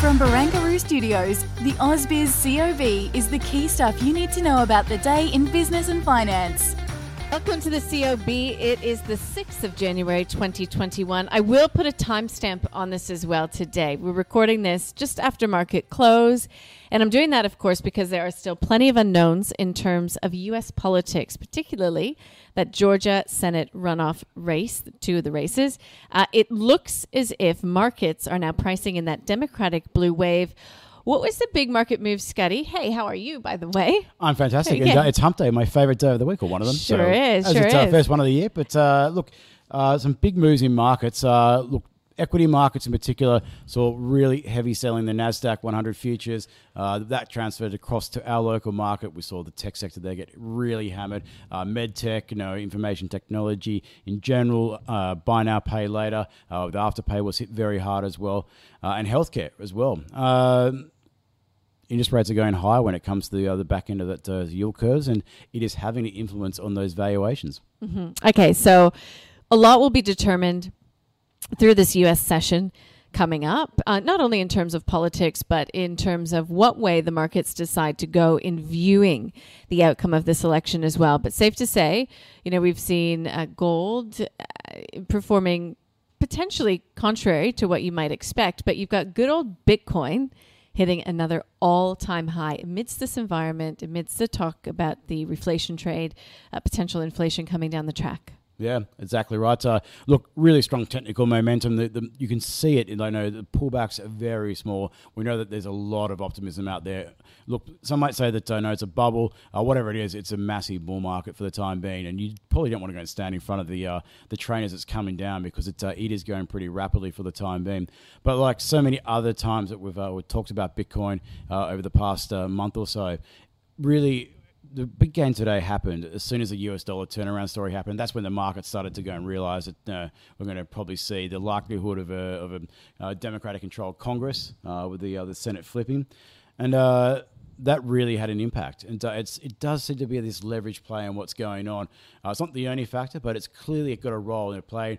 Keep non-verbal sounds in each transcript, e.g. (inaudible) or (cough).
From Barangaroo Studios, the AusBiz COB is the key stuff you need to know about the day in business and finance. Welcome to the COB. It is the 6th of January 2021. I will put a timestamp on this as well today. We're recording this just after market close. And I'm doing that, of course, because there are still plenty of unknowns in terms of U.S. politics, particularly that Georgia Senate runoff race, two of the races. Uh, it looks as if markets are now pricing in that Democratic blue wave. What was the big market move, Scotty? Hey, how are you, by the way? I'm fantastic. (laughs) Yeah. Uh, it's Hump Day, my favourite day of the week, or one of them. Sure so, is, As sure it's our is. first one of the year. But uh, look, uh, some big moves in markets. Uh, look, equity markets in particular saw really heavy selling the Nasdaq 100 futures. Uh, that transferred across to our local market. We saw the tech sector there get really hammered. Uh, med tech, you know, information technology in general, uh, buy now, pay later. Uh, the afterpay was hit very hard as well, uh, and healthcare as well. Interest rates are going higher when it comes to the other back end of that uh, yield curves, and it is having an influence on those valuations. Okay, so a lot will be determined through this U.S. session coming up, uh, not only in terms of politics, but in terms of what way the markets decide to go in viewing the outcome of this election as well. But safe to say, you know, we've seen uh, gold uh, performing potentially contrary to what you might expect, but you've got good old Bitcoin hitting another all-time high amidst this environment, amidst the talk about the reflation trade, uh, potential inflation coming down the track. Yeah, exactly right. Uh, look, really strong technical momentum. The, the, you can see it. I know the pullbacks are very small. We know that there's a lot of optimism out there. Look, some might say that I know it's a bubble. Uh, whatever it is, it's a massive bull market for the time being, and you probably don't want to go and stand in front of the uh, the train as it's coming down because it uh, it is going pretty rapidly for the time being. But like so many other times that we've, uh, we've talked about Bitcoin uh, over the past uh, month or so, really the big gain today happened as soon as the US dollar turnaround story happened. That's when the market started to go and realize that uh, we're going to probably see the likelihood of a, of a uh, Democratic controlled Congress uh, with the, the Senate flipping. And uh, that really had an impact. And uh, it's, it does seem to be this leverage play on what's going on. Uh, it's not the only factor, but it's clearly got a role in play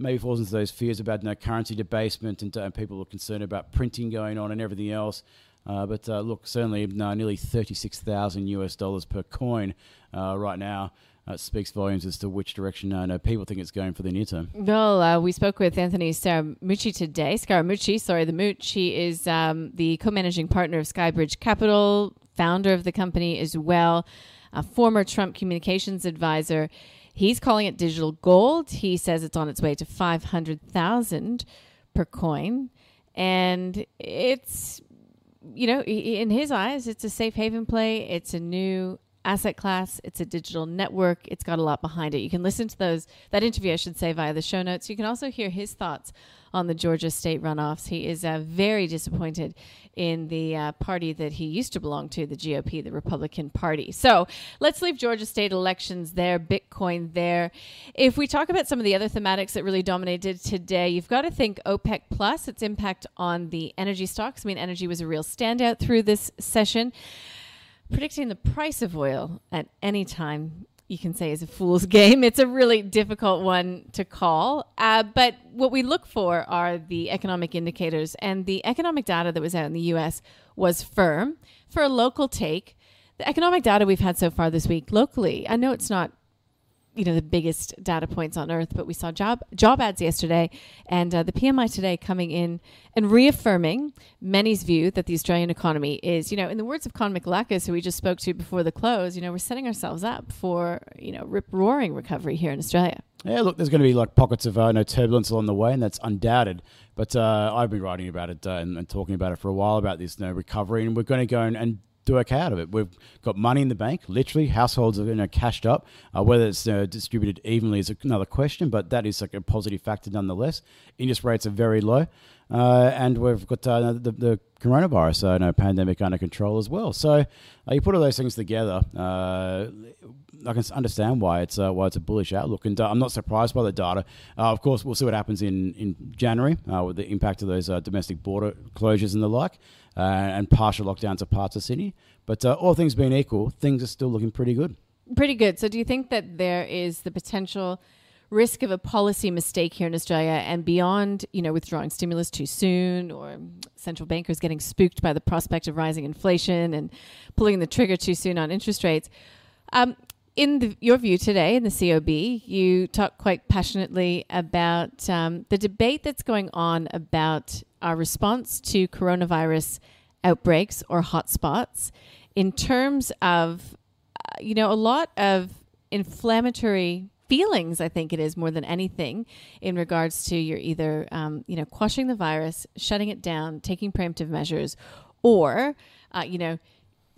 maybe falls into those fears about you know, currency debasement and, uh, and people are concerned about printing going on and everything else. Uh, but uh, look, certainly no, nearly 36,000 US dollars per coin uh, right now. Uh, speaks volumes as to which direction uh, no, people think it's going for the near term. Well, uh, we spoke with Anthony Scaramucci today. Scaramucci, sorry, the Mooch. He is um, the co-managing partner of Skybridge Capital, founder of the company as well, a former Trump communications advisor. He's calling it digital gold. He says it's on its way to five hundred thousand per coin, and it's you know, in his eyes, it's a safe haven play. It's a new asset class. It's a digital network. It's got a lot behind it. You can listen to those that interview, I should say, via the show notes. You can also hear his thoughts on the Georgia state runoffs. He is uh, very disappointed in the uh, party that he used to belong to, the GOP, the Republican Party. So let's leave Georgia state elections there, Bitcoin there. If we talk about some of the other thematics that really dominated today, you've got to think OPEC Plus, its impact on the energy stocks. I mean, energy was a real standout through this session. Predicting the price of oil at any time you can say is a fool's (laughs) game. It's a really difficult one to call. Uh, but what we look for are the economic indicators. And the economic data that was out in the US was firm for a local take. The economic data we've had so far this week locally, I know it's not you know the biggest data points on earth but we saw job job ads yesterday and uh, the PMI today coming in and reaffirming many's view that the Australian economy is you know in the words of Con Michalakis who we just spoke to before the close you know we're setting ourselves up for you know rip roaring recovery here in Australia Yeah, look, there's going to be like pockets of uh, no turbulence along the way, and that's undoubted. But uh, I've been writing about it uh, and, and talking about it for a while about this no recovery, and we're going to go and, and okay out of it. We've got money in the bank, literally. Households are you know, cashed up. Uh, whether it's uh, distributed evenly is another question, but that is like a positive factor nonetheless. Interest rates are very low. Uh, and we've got uh, the, the, coronavirus uh, no, pandemic under control as well. So uh, you put all those things together, uh, I can understand why it's why it's a bullish outlook, and I'm not surprised by the data. of course, we'll see what happens in in January with the impact of those domestic border closures and the like, and partial lockdowns of parts of Sydney. But all things being equal, things are still looking pretty good. Pretty good. So, do you think that there is the potential? risk of a policy mistake here in Australia and beyond, you know, withdrawing stimulus too soon or central bankers getting spooked by the prospect of rising inflation and pulling the trigger too soon on interest rates. Um, in the, your view today in the COB, you talk quite passionately about um, the debate that's going on about our response to coronavirus outbreaks or hotspots in terms of, uh, you know, a lot of inflammatory feelings, I think it is more than anything, in regards to you're either, um, you know, quashing the virus, shutting it down, taking preemptive measures, or, uh, you know,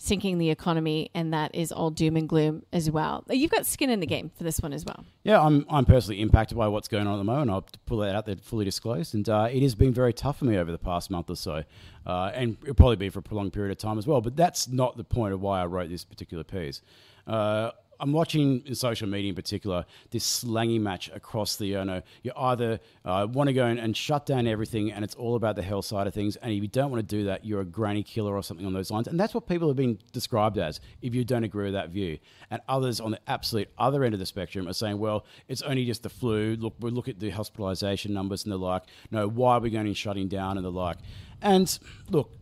sinking the economy, and that is all doom and gloom as well. You've got skin in the game for this one as well. Yeah, I'm, I'm personally impacted by what's going on at the moment. I'll pull that out there fully disclosed. And uh, it has been very tough for me over the past month or so. Uh, and it'll probably be for a prolonged period of time as well. But that's not the point of why I wrote this particular piece. Uh, I'm watching in social media in particular this slangy match across the you know you either uh, want to go and, and, shut down everything and it's all about the health side of things and if you don't want to do that you're a granny killer or something on those lines and that's what people have been described as if you don't agree with that view. And others on the absolute other end of the spectrum are saying well it's only just the flu. Look we look at the hospitalization numbers and the like. No why are we going and shutting down and the like? And look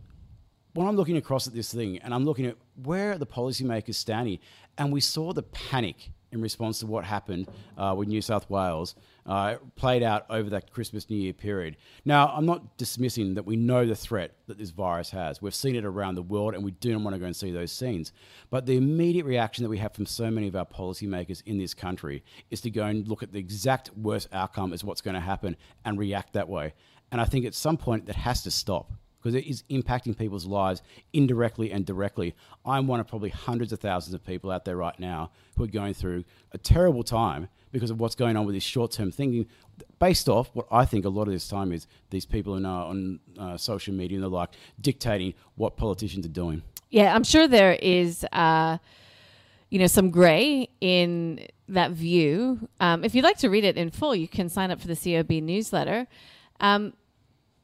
when I'm looking across at this thing and I'm looking at where are the policymakers standing, and we saw the panic in response to what happened uh, with New South Wales uh, played out over that Christmas New Year period. Now, I'm not dismissing that we know the threat that this virus has. We've seen it around the world, and we do not want to go and see those scenes. But the immediate reaction that we have from so many of our policymakers in this country is to go and look at the exact worst outcome as what's going to happen and react that way. And I think at some point that has to stop because it is impacting people's lives indirectly and directly. I'm one of probably hundreds of thousands of people out there right now who are going through a terrible time because of what's going on with this short term thinking, based off what I think a lot of this time is these people in, uh, on uh, social media and the like dictating what politicians are doing. Yeah, I'm sure there is. Uh, you know, some grey in that view. Um, if you'd like to read it in full, you can sign up for the COB newsletter. Um,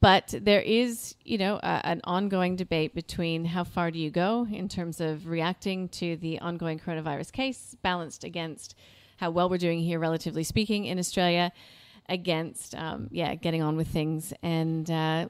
but there is, you know, an ongoing debate between how far do you go in terms of reacting to the ongoing coronavirus case, balanced against how well we're doing here, relatively speaking, in Australia, against, um, yeah, getting on with things and. Uh,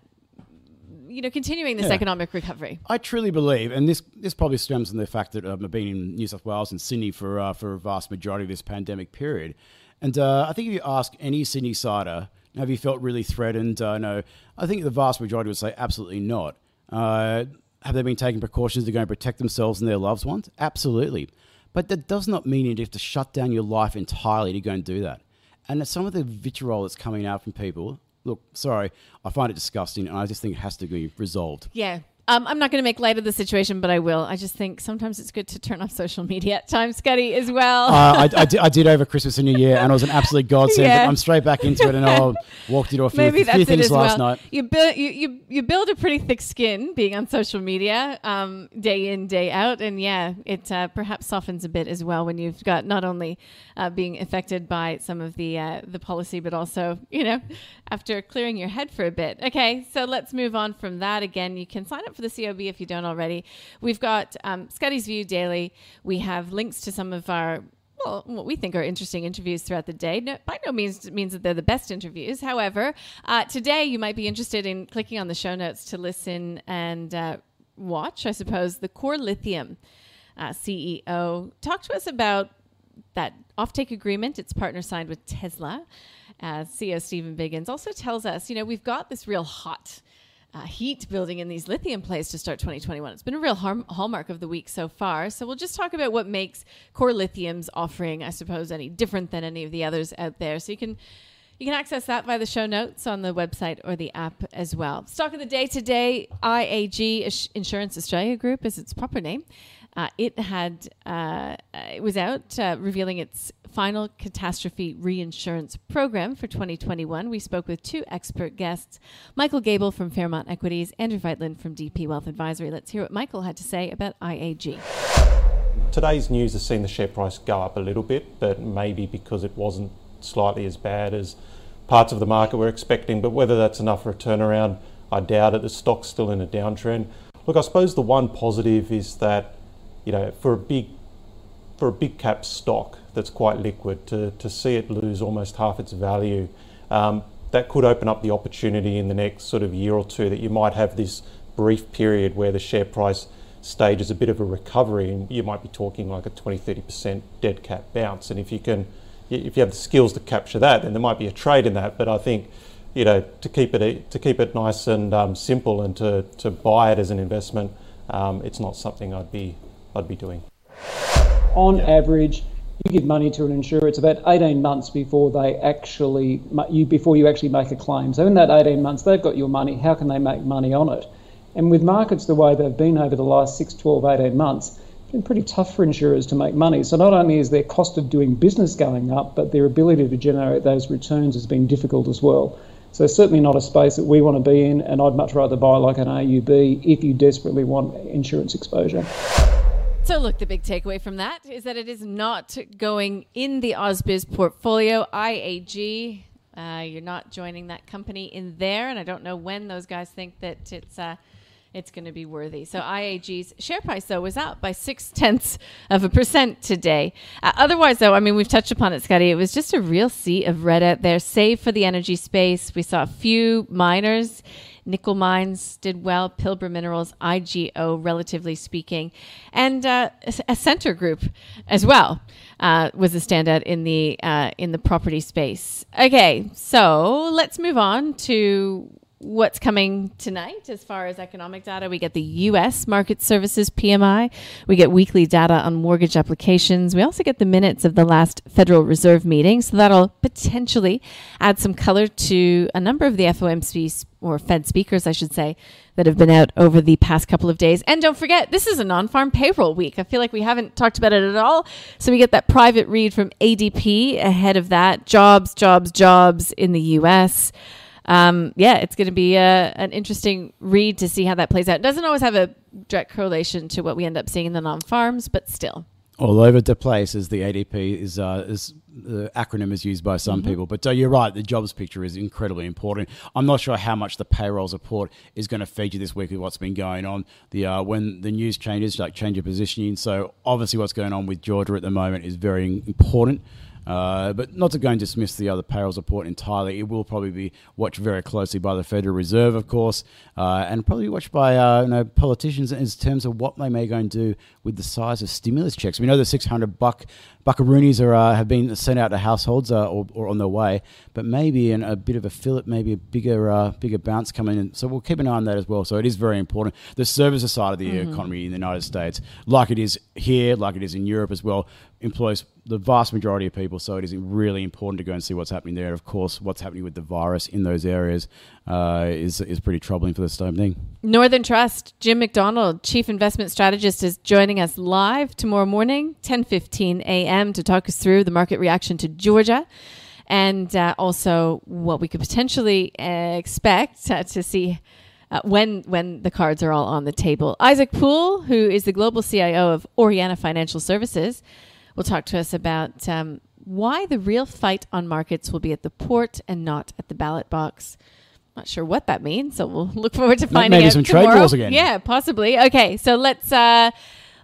you know, continuing this yeah. economic recovery. I truly believe, and this this probably stems from the fact that um, I've been in New South Wales and Sydney for uh, for a vast majority of this pandemic period, and uh, I think if you ask any Sydney sider have you felt really threatened? Uh, no, I think the vast majority would say absolutely not. Uh, have they been taking precautions to go and protect themselves and their loved ones? Absolutely. But that does not mean you have to shut down your life entirely to go and do that. And some of the vitriol that's coming out from people, look, sorry, I find it disgusting and I just think it has to be resolved. Yeah, um, I'm not going to make light of the situation, but I will. I just think sometimes it's good to turn off social media at times, Scotty, as well. uh, I, I, did, I, did, over Christmas and New Year, and it was an absolute godsend. Yeah. I'm straight back into it, and I walked into a few, Maybe few things last well. night. You build you, you you build a pretty thick skin being on social media, um, day in day out, and yeah, it uh, perhaps softens a bit as well when you've got not only uh, being affected by some of the uh, the policy, but also you know after clearing your head for a bit. Okay, so let's move on from that. Again, you can sign up for the COB if you don't already. We've got um, View Daily. We have links to some of our well, what we think are interesting interviews throughout the day. No, by no means means that they're the best interviews. However, uh, today you might be interested in clicking on the show notes to listen and uh, watch, I suppose, the Core Lithium uh, CEO talk to us about that offtake agreement. Its partner signed with Tesla. Uh, CEO Stephen Biggins also tells us, you know, we've got this real hot uh, heat building in these lithium plays to start 2021. It's been a real harm- hallmark of the week so far. So we'll just talk about what makes Core Lithium's offering, I suppose, any different than any of the others out there. So you can You can access that via the show notes on the website or the app as well. Stock of the day today IAG Insurance Australia Group is its proper name. Uh, it had uh, it was out uh, revealing its final catastrophe reinsurance program for 2021. We spoke with two expert guests, Michael Gable from Fairmont Equities, Andrew Veitlin from DP Wealth Advisory. Let's hear what Michael had to say about IAG. Today's news has seen the share price go up a little bit, but maybe because it wasn't slightly as bad as parts of the market were expecting. But whether that's enough for a turnaround, I doubt it. The stock's still in a downtrend. Look, I suppose the one positive is that you know, for a big for a big cap stock that's quite liquid, to, to see it lose almost half its value, um, that could open up the opportunity in the next sort of year or two that you might have this brief period where the share price stages a bit of a recovery and you might be talking like a 20 30% dead cat bounce and if you can if you have the skills to capture that then there might be a trade in that but i think you know to keep it to keep it nice and um, simple and to, to buy it as an investment um, it's not something i'd be I'd be doing. On yeah. average, you give money to an insurer, it's about 18 months before they actually you before you actually make a claim. So in that 18 months, they've got your money. How can they make money on it? And with markets the way they've been over the last 6, 12, 18 months, it's been pretty tough for insurers to make money. So not only is their cost of doing business going up, but their ability to generate those returns has been difficult as well. So certainly not a space that we want to be in, and I'd much rather buy like an AUB if you desperately want insurance exposure. So, look, the big takeaway from that is that it is not going in the AusBiz portfolio. IAG, uh, you're not joining that company in there, and I don't know when those guys think that it's. Uh, it's going to be worthy. So IAG's share price though was up by six tenths of a percent today. Uh, otherwise, though, I mean we've touched upon it, Scotty. It was just a real sea of red out there, save for the energy space. We saw a few miners Nickel Mines did well, Pilbara Minerals, IGO, relatively speaking, and uh, a Scentre Group as well uh, was a standout in the uh, in the property space. Okay, so let's move on to what's coming tonight as far as economic data. We get the U.S. Market Services PMI. We get weekly data on mortgage applications. We also get the minutes of the last Federal Reserve meeting. So that'll potentially add some color to a number of the FOMC or Fed speakers, I should say, that have been out over the past couple of days. And don't forget, this is a non farm payroll week. I feel like we haven't talked about it at all. So we get that private read from ADP ahead of that jobs, jobs, jobs in the U.S um, yeah, it's going to be a, an interesting read to see how that plays out. It doesn't always have a direct correlation to what we end up seeing in the non farms, but still. All over the place as the ADP is, uh, is the acronym is used by some mm-hmm. people, but uh, you're right. The jobs picture is incredibly important. I'm not sure how much the payrolls report is going to feature this week with what's been going on. The uh, when the news changes, like change of positioning. So obviously, what's going on with Georgia at the moment is very important. Uh, but not to go and dismiss the other payrolls report entirely. It will probably be watched very closely by the Federal Reserve, of course, uh, and probably watched by uh, you know, politicians in terms of what they may go and do with the size of stimulus checks. We know the 600 buck buckaroonies are uh, have been sent out to households uh, or, or, on their way, but maybe in a bit of a fillet, maybe a bigger bigger bounce coming in. So we'll keep an eye on that as well. So it is very important. The services side of the mm-hmm. economy in the United States, like it is here, like it is in Europe as well, employs the vast majority of people. So it is really important to go and see what's happening there. Of course, what's happening with the virus in those areas uh, is is pretty troubling for the same thing. Northern Trust, Jim McDonald, Chief Investment Strategist, is joining us live tomorrow morning, 10:15 a.m. to talk us through the market reaction to Georgia. And uh, also what we could potentially uh, expect uh, to see uh, when when the cards are all on the table. Isaac Poole, who is the global CIO of Oreana Financial Services, will talk to us about um, why the real fight on markets will be at the port and not at the ballot box. Not sure what that means, so we'll (laughs) look forward to finding Maybe out some tomorrow. trade wars again. Yeah, possibly. Okay, so let's uh,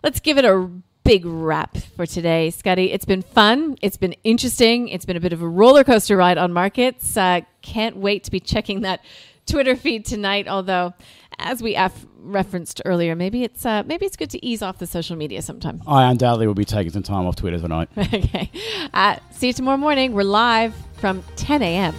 let's give it a big wrap for today, Scotty. It's been fun. It's been interesting. It's been a bit of a roller coaster ride on markets. Uh, can't wait to be checking that Twitter feed tonight. Although, as we af- referenced earlier, maybe it's uh, maybe it's good to ease off the social media sometime. I undoubtedly will be taking some time off Twitter tonight. (laughs) okay. Uh, see you tomorrow morning. We're live from 10 a.m.